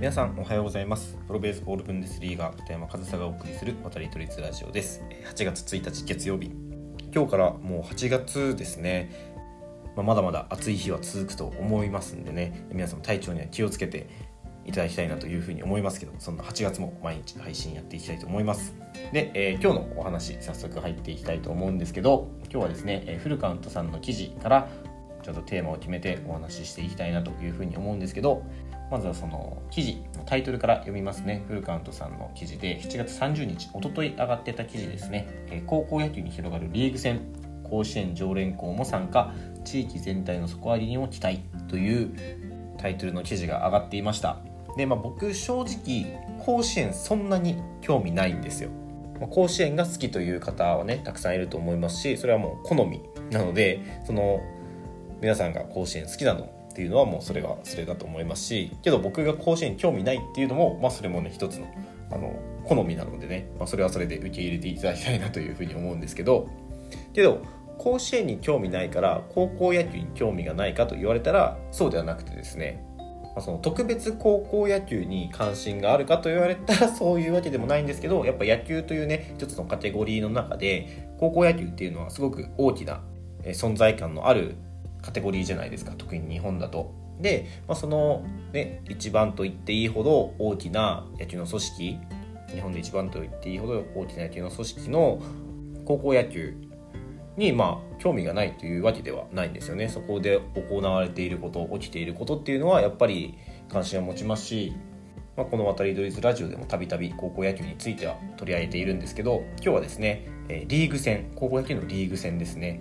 皆さんおはようございます。プロベースボールブンデスリーガー片山和沙がお送りする渡り都立ラジオです。8月1日月曜日。今日からもう8月ですね。まあ、まだまだ暑い日は続くと思いますんでね。皆さん体調には気をつけていただきたいなというふうに思いますけどそんな8月も毎日配信やっていきたいと思います。で、えー、今日のお話早速入っていきたいと思うんですけど今日はですね、えー、フルカウントさんの記事からちょっとテーマを決めてお話ししていきたいなというふうに思うんですけどまずはその記事タイトルから読みますね。フルカウントさんの記事で7月30日おととい上がってた記事ですね、え、高校野球に広がるリーグ戦甲子園常連校も参加。地域全体の底上げにも期待というタイトルの記事が上がっていました。で、まあ、僕正直甲子園そんなに興味ないんですよ。甲子園が好きという方はねたくさんいると思いますしそれはもう好みなのでその皆さんが甲子園好きなのっていうのはもうそれがそれだと思いますしけど僕が甲子園に興味ないっていうのも、まあ、それもね一つのあの好みなのでね、まあ、それはそれで受け入れていただきたいなというふうに思うんですけどけど甲子園に興味ないから高校野球に興味がないかと言われたらそうではなくてですねその特別高校野球に関心があるかと言われたら そういうわけでもないんですけどやっぱ野球というね一つのカテゴリーの中で高校野球っていうのはすごく大きな存在感のあるカテゴリーじゃないですか。特に日本だと。で、まあ、その、ね、一番と言っていいほど大きな野球の組織日本で一番と言っていいほど大きな野球の組織の高校野球にまあ興味がないというわけではないんですよね。そこで行われていること起きていることっていうのはやっぱり関心を持ちますし、まあ、この「渡り鳥ズラジオ」でもたびたび高校野球については取り上げているんですけど今日はですねリーグ戦高校野球のリーグ戦ですね。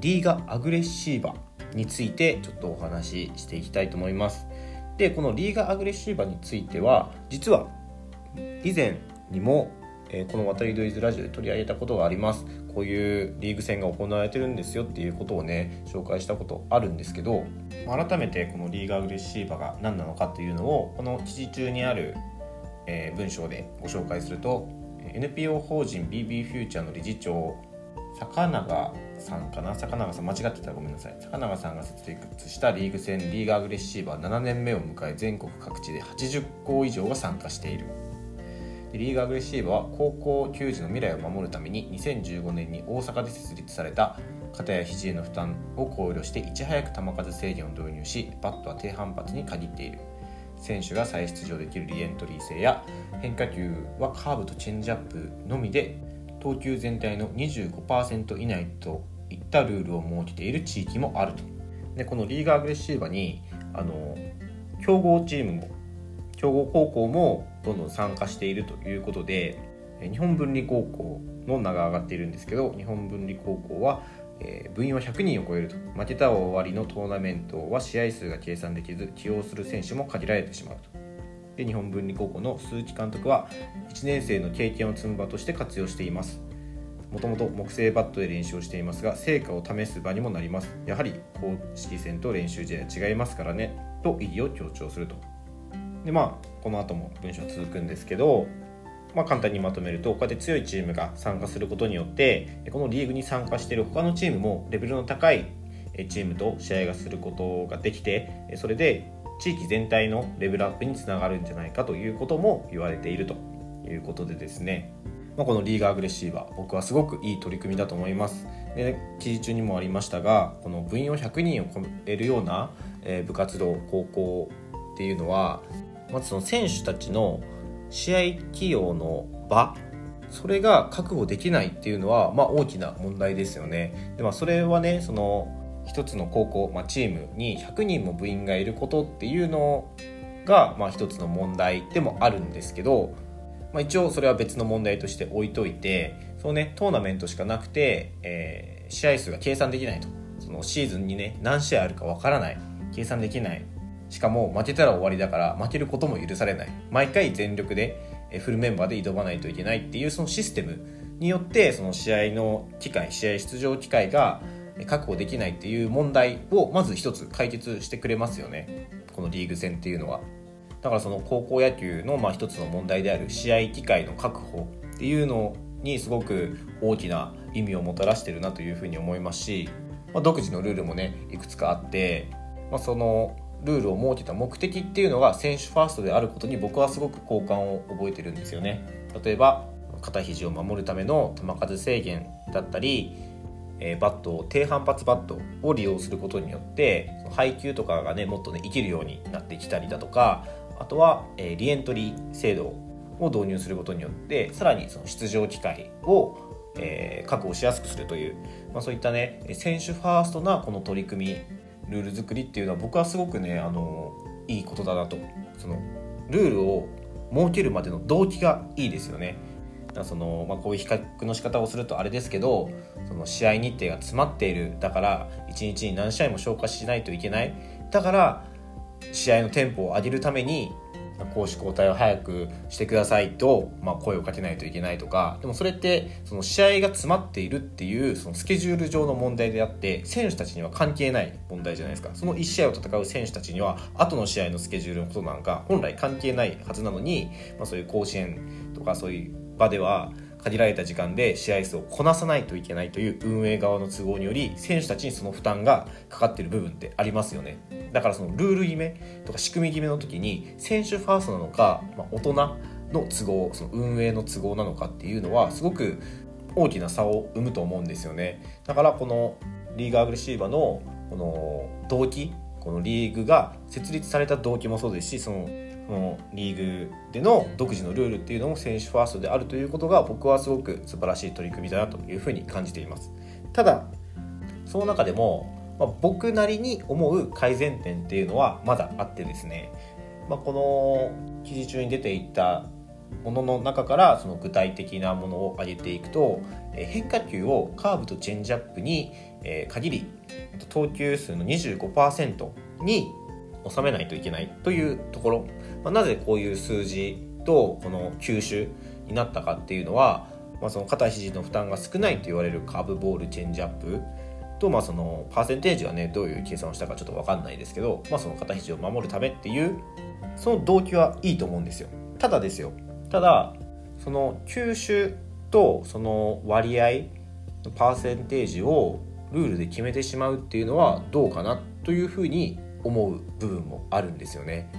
リーガアグレッシーバについてちょっとお話ししていきたいと思います。でこのリーガアグレッシーバについては実は以前にもこの渡りドイズラジオで取り上げたことがあります。こういうリーグ戦が行われてるんですよっていうことをね紹介したことあるんですけど改めてこのリーガーグレッシーバが何なのかっていうのをこの記事中にある、文章でご紹介すると NPO 法人 BB フューチャーの理事長坂永さんかな？坂永さん間違ってたらごめんなさい。坂永さんが設立したリーグ戦リーガーグレッシーバー7年目を迎え全国各地で80校以上が参加している。リーグアグレッシーブは高校球児の未来を守るために2015年に大阪で設立された肩や肘への負担を考慮していち早く球数制限を導入しバットは低反発に限っている。選手が再出場できるリエントリー性や変化球はカーブとチェンジアップのみで投球全体の25%以内といったルールを設けている地域もあると。でこのリーグアグレッシーバにあの強豪チームも強豪高校もどんどん参加しているということで日本文理高校の名が挙がっているんですけど日本文理高校は、えー、部員は100人を超えると。負けた終わりのトーナメントは試合数が計算できず起用する選手も限られてしまうと。で日本文理高校の鈴木監督は1年生の経験を積む場として活用しています。もともと木製バットで練習をしていますが成果を試す場にもなります。やはり公式戦と練習試合は違いますからねと意義を強調すると。でまあこの後も文章続くんですけど、まあ、簡単にまとめるとこうやって強いチームが参加することによってこのリーグに参加している他のチームもレベルの高いチームと試合がすることができてそれで地域全体のレベルアップにつながるんじゃないかということも言われているということでですね、まあ、このリーグアグレッシーバー僕はすごくいい取り組みだと思いますで記事中にもありましたがこの部員を100人を超えるような部活動高校っていうのはまずその選手たちの試合起用の場それが確保できないっていうのは、まあ、大きな問題ですよね。でまあ、それはねその一つの高校、まあ、チームに100人も部員がいることっていうのが、まあ、一つの問題でもあるんですけど、まあ、一応それは別の問題として置いといてその、ね、トーナメントしかなくて、えー、試合数が計算できないと。そのシーズンにね何試合あるかわからない。計算できない。しかも負けたら終わりだから負けることも許されない。毎回全力でフルメンバーで挑まないといけないっていうそのシステムによってその試合の機会試合出場機会が確保できないっていう問題をまず一つ解決してくれますよね。このリーグ戦っていうのは。だからその高校野球のまあ一つの問題である試合機会の確保っていうのにすごく大きな意味をもたらしてるなというふうに思いますし、まあ、独自のルールもねいくつかあって、まあ、そのルールを設けた目的っていうのが選手ファーストであることに僕はすごく好感を覚えてるんですよね。例えば肩肘を守るための球数制限だったりえバット低反発バットを利用することによって配球とかがねもっとね生きるようになってきたりだとかあとは、えリエントリー制度を導入することによってさらにその出場機会を、え、確保しやすくするという、まあ、そういったね選手ファーストなこの取り組みルール作りっていうのは僕はすごくねあのいいことだなとそのルールを設けるまでの動機がいいですよね。だそのまあ、こういう比較の仕方をするとあれですけどその試合日程が詰まっているだから1日に何試合も消化しないといけないだから試合のテンポを上げるために攻守交代を早くしてくださいと、まあ、声をかけないといけないとかでもそれってその試合が詰まっているっていうそのスケジュール上の問題であって選手たちには関係ない問題じゃないですか。その1試合を戦う選手たちには後の試合のスケジュールのことなんか本来関係ないはずなのに、まあ、そういう甲子園とかそういう場では限られた時間で試合数をこなさないといけないという運営側の都合により選手たちにその負担がかかっている部分ってありますよね。だからそのルール決めとか仕組み決めの時に選手ファーストなのか、まあ、大人の都合その運営の都合なのかっていうのはすごく大きな差を生むと思うんですよね。だからこのリーグアグレッシーバのこの動機このリーグが設立された動機もそうですしそのこのリーグでの独自のルールっていうのも選手ファーストであるということが僕はすごく素晴らしい取り組みだなというふうに感じています。ただその中でも、まあ、僕なりに思う改善点っていうのはまだあってですね、まあ、この記事中に出ていたものの中からその具体的なものを挙げていくと変化球をカーブとチェンジアップに限り投球数の25%に収めないといけないというところ、まあ、なぜこういう数字とこの球種になったかっていうのは、まあ、その肩肘の負担が少ないと言われるカーブボールチェンジアップと、まあ、そのパーセンテージはねどういう計算をしたかちょっと分かんないですけど、まあ、その肩肘を守るためっていうその動機はいいと思うんですよ。ただですよ。ただその球種とその割合のパーセンテージをルールで決めてしまうっていうのはどうかなというふうに思う部分もあるんですよね。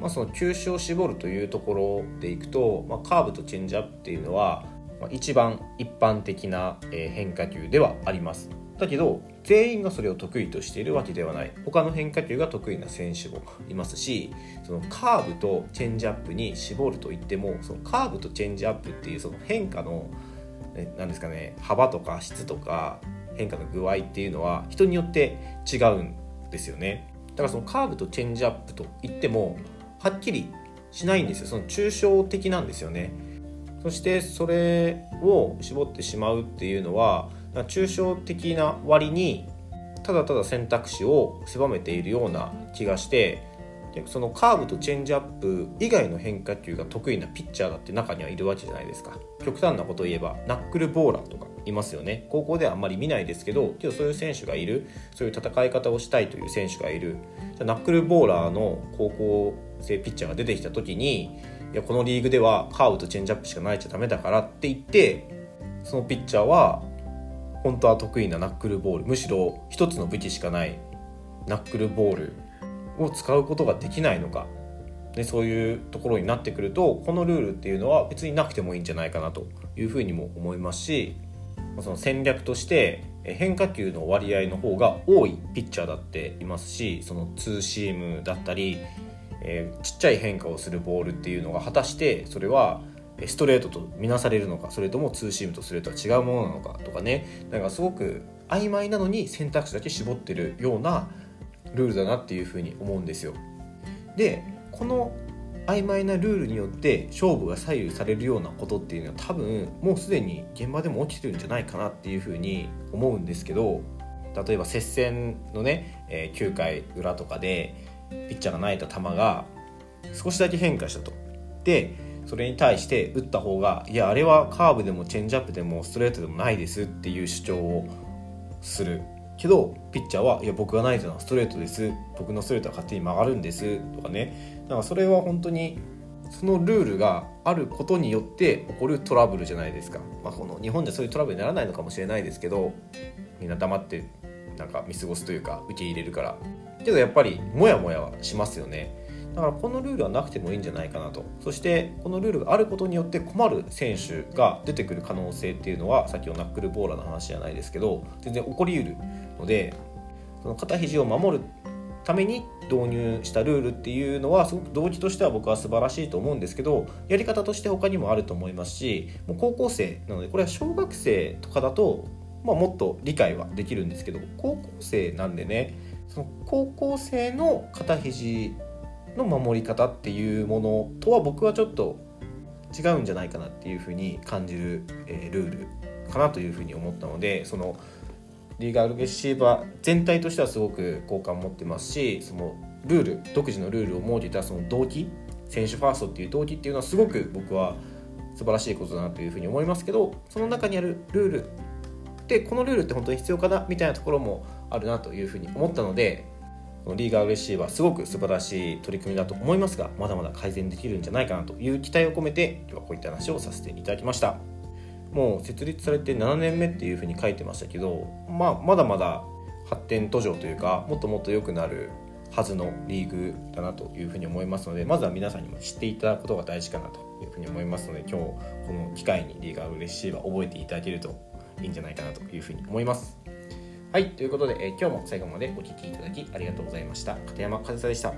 まあ、その球種を絞るというところでいくと、まあ、カーブとチェンジアップっていうのは、一番一般的な変化球ではあります。だけど全員がそれを得意としているわけではない。他の変化球が得意な選手もいますしそのカーブとチェンジアップに絞るといってもそのカーブとチェンジアップっていうその変化の何ですかね幅とか質とか変化の具合っていうのは人によって違うんですよね。だからそのカーブとチェンジアップといってもはっきりしないんですよ。その抽象的なんですよね。そしてそれを絞ってしまうっていうのは抽象的な割にただただ選択肢を狭めているような気がしてそのカーブとチェンジアップ以外の変化球が得意なピッチャーだって中にはいるわけじゃないですか。極端なことを言えばナックルボーラーとかいますよね。高校ではあんまり見ないですけどけどそういう選手がいる。そういう戦い方をしたいという選手がいる。じゃナックルボーラーの高校生ピッチャーが出てきた時にいやこのリーグではカーブとチェンジアップしかないちゃダメだからって言ってそのピッチャーは本当は得意なナックルボールむしろ一つの武器しかないナックルボールを使うことができないのか。でそういうところになってくるとこのルールっていうのは別になくてもいいんじゃないかなというふうにも思いますしその戦略として変化球の割合の方が多いピッチャーだっていますしそのツーシームだったり、えー、ちっちゃい変化をするボールっていうのが果たしてそれはストレートと見なされるのかそれともツーシームとストレートは違うものなのかとかねなんかすごく曖昧なのに選択肢だけ絞ってるようなルールだなっていうふうに思うんですよ。でこの曖昧なルールによって勝負が左右されるようなことっていうのは多分もうすでに現場でも起きてるんじゃないかなっていうふうに思うんですけど例えば接戦のね、え9回裏とかでピッチャーが投げた球が少しだけ変化したと。でそれに対して打った方がいやあれはカーブでもチェンジアップでもストレートでもないですっていう主張をする。けどピッチャーはいや僕が投げたのはストレートです。僕のストレートは勝手に曲がるんです。とかね。だからそれは本当にそのルールがあることによって起こるトラブルじゃないですか、まあ、この日本でそういうトラブルにならないのかもしれないですけどみんな黙ってなんか見過ごすというか受け入れるから。けどやっぱりモヤモヤはしますよね。だからこのルールはなくてもいいんじゃないかなと。そしてこのルールがあることによって困る選手が出てくる可能性っていうのはさっきのナックルボーラーの話じゃないですけど全然起こりうるのでその肩肘を守るために導入したルールっていうのはすごく動機としては僕は素晴らしいと思うんですけどやり方として他にもあると思いますしもう高校生なのでこれは小学生とかだと、まあ、もっと理解はできるんですけど高校生なんでねその高校生の肩肘の守り方っていうものとは僕はちょっと違うんじゃないかなっていうふうに感じる、えー、ルールかなというふうに思ったのでそのリーガルレシーバー全体としてはすごく好感を持ってますしそのルール独自のルールを設けたその動機選手ファーストっていう動機っていうのはすごく僕は素晴らしいことだなというふうに思いますけどその中にあるルールでこのルールって本当に必要かなみたいなところもあるなというふうに思ったのでこのリーガーレシーバーすごく素晴らしい取り組みだと思いますがまだまだ改善できるんじゃないかなという期待を込めて今日はこういった話をさせていただきました。もう設立されて7年目っていうふうに書いてましたけど、まあ、まだまだ発展途上というかもっともっと良くなるはずのリーグだなというふうに思いますのでまずは皆さんにも知っていただくことが大事かなというふうに思いますので今日この機会にリーガーレシーバー覚えていただけるといいんじゃないかなというふうに思います。はい、ということで、え今日も最後までお聴きいただきありがとうございました。片山和沙でした。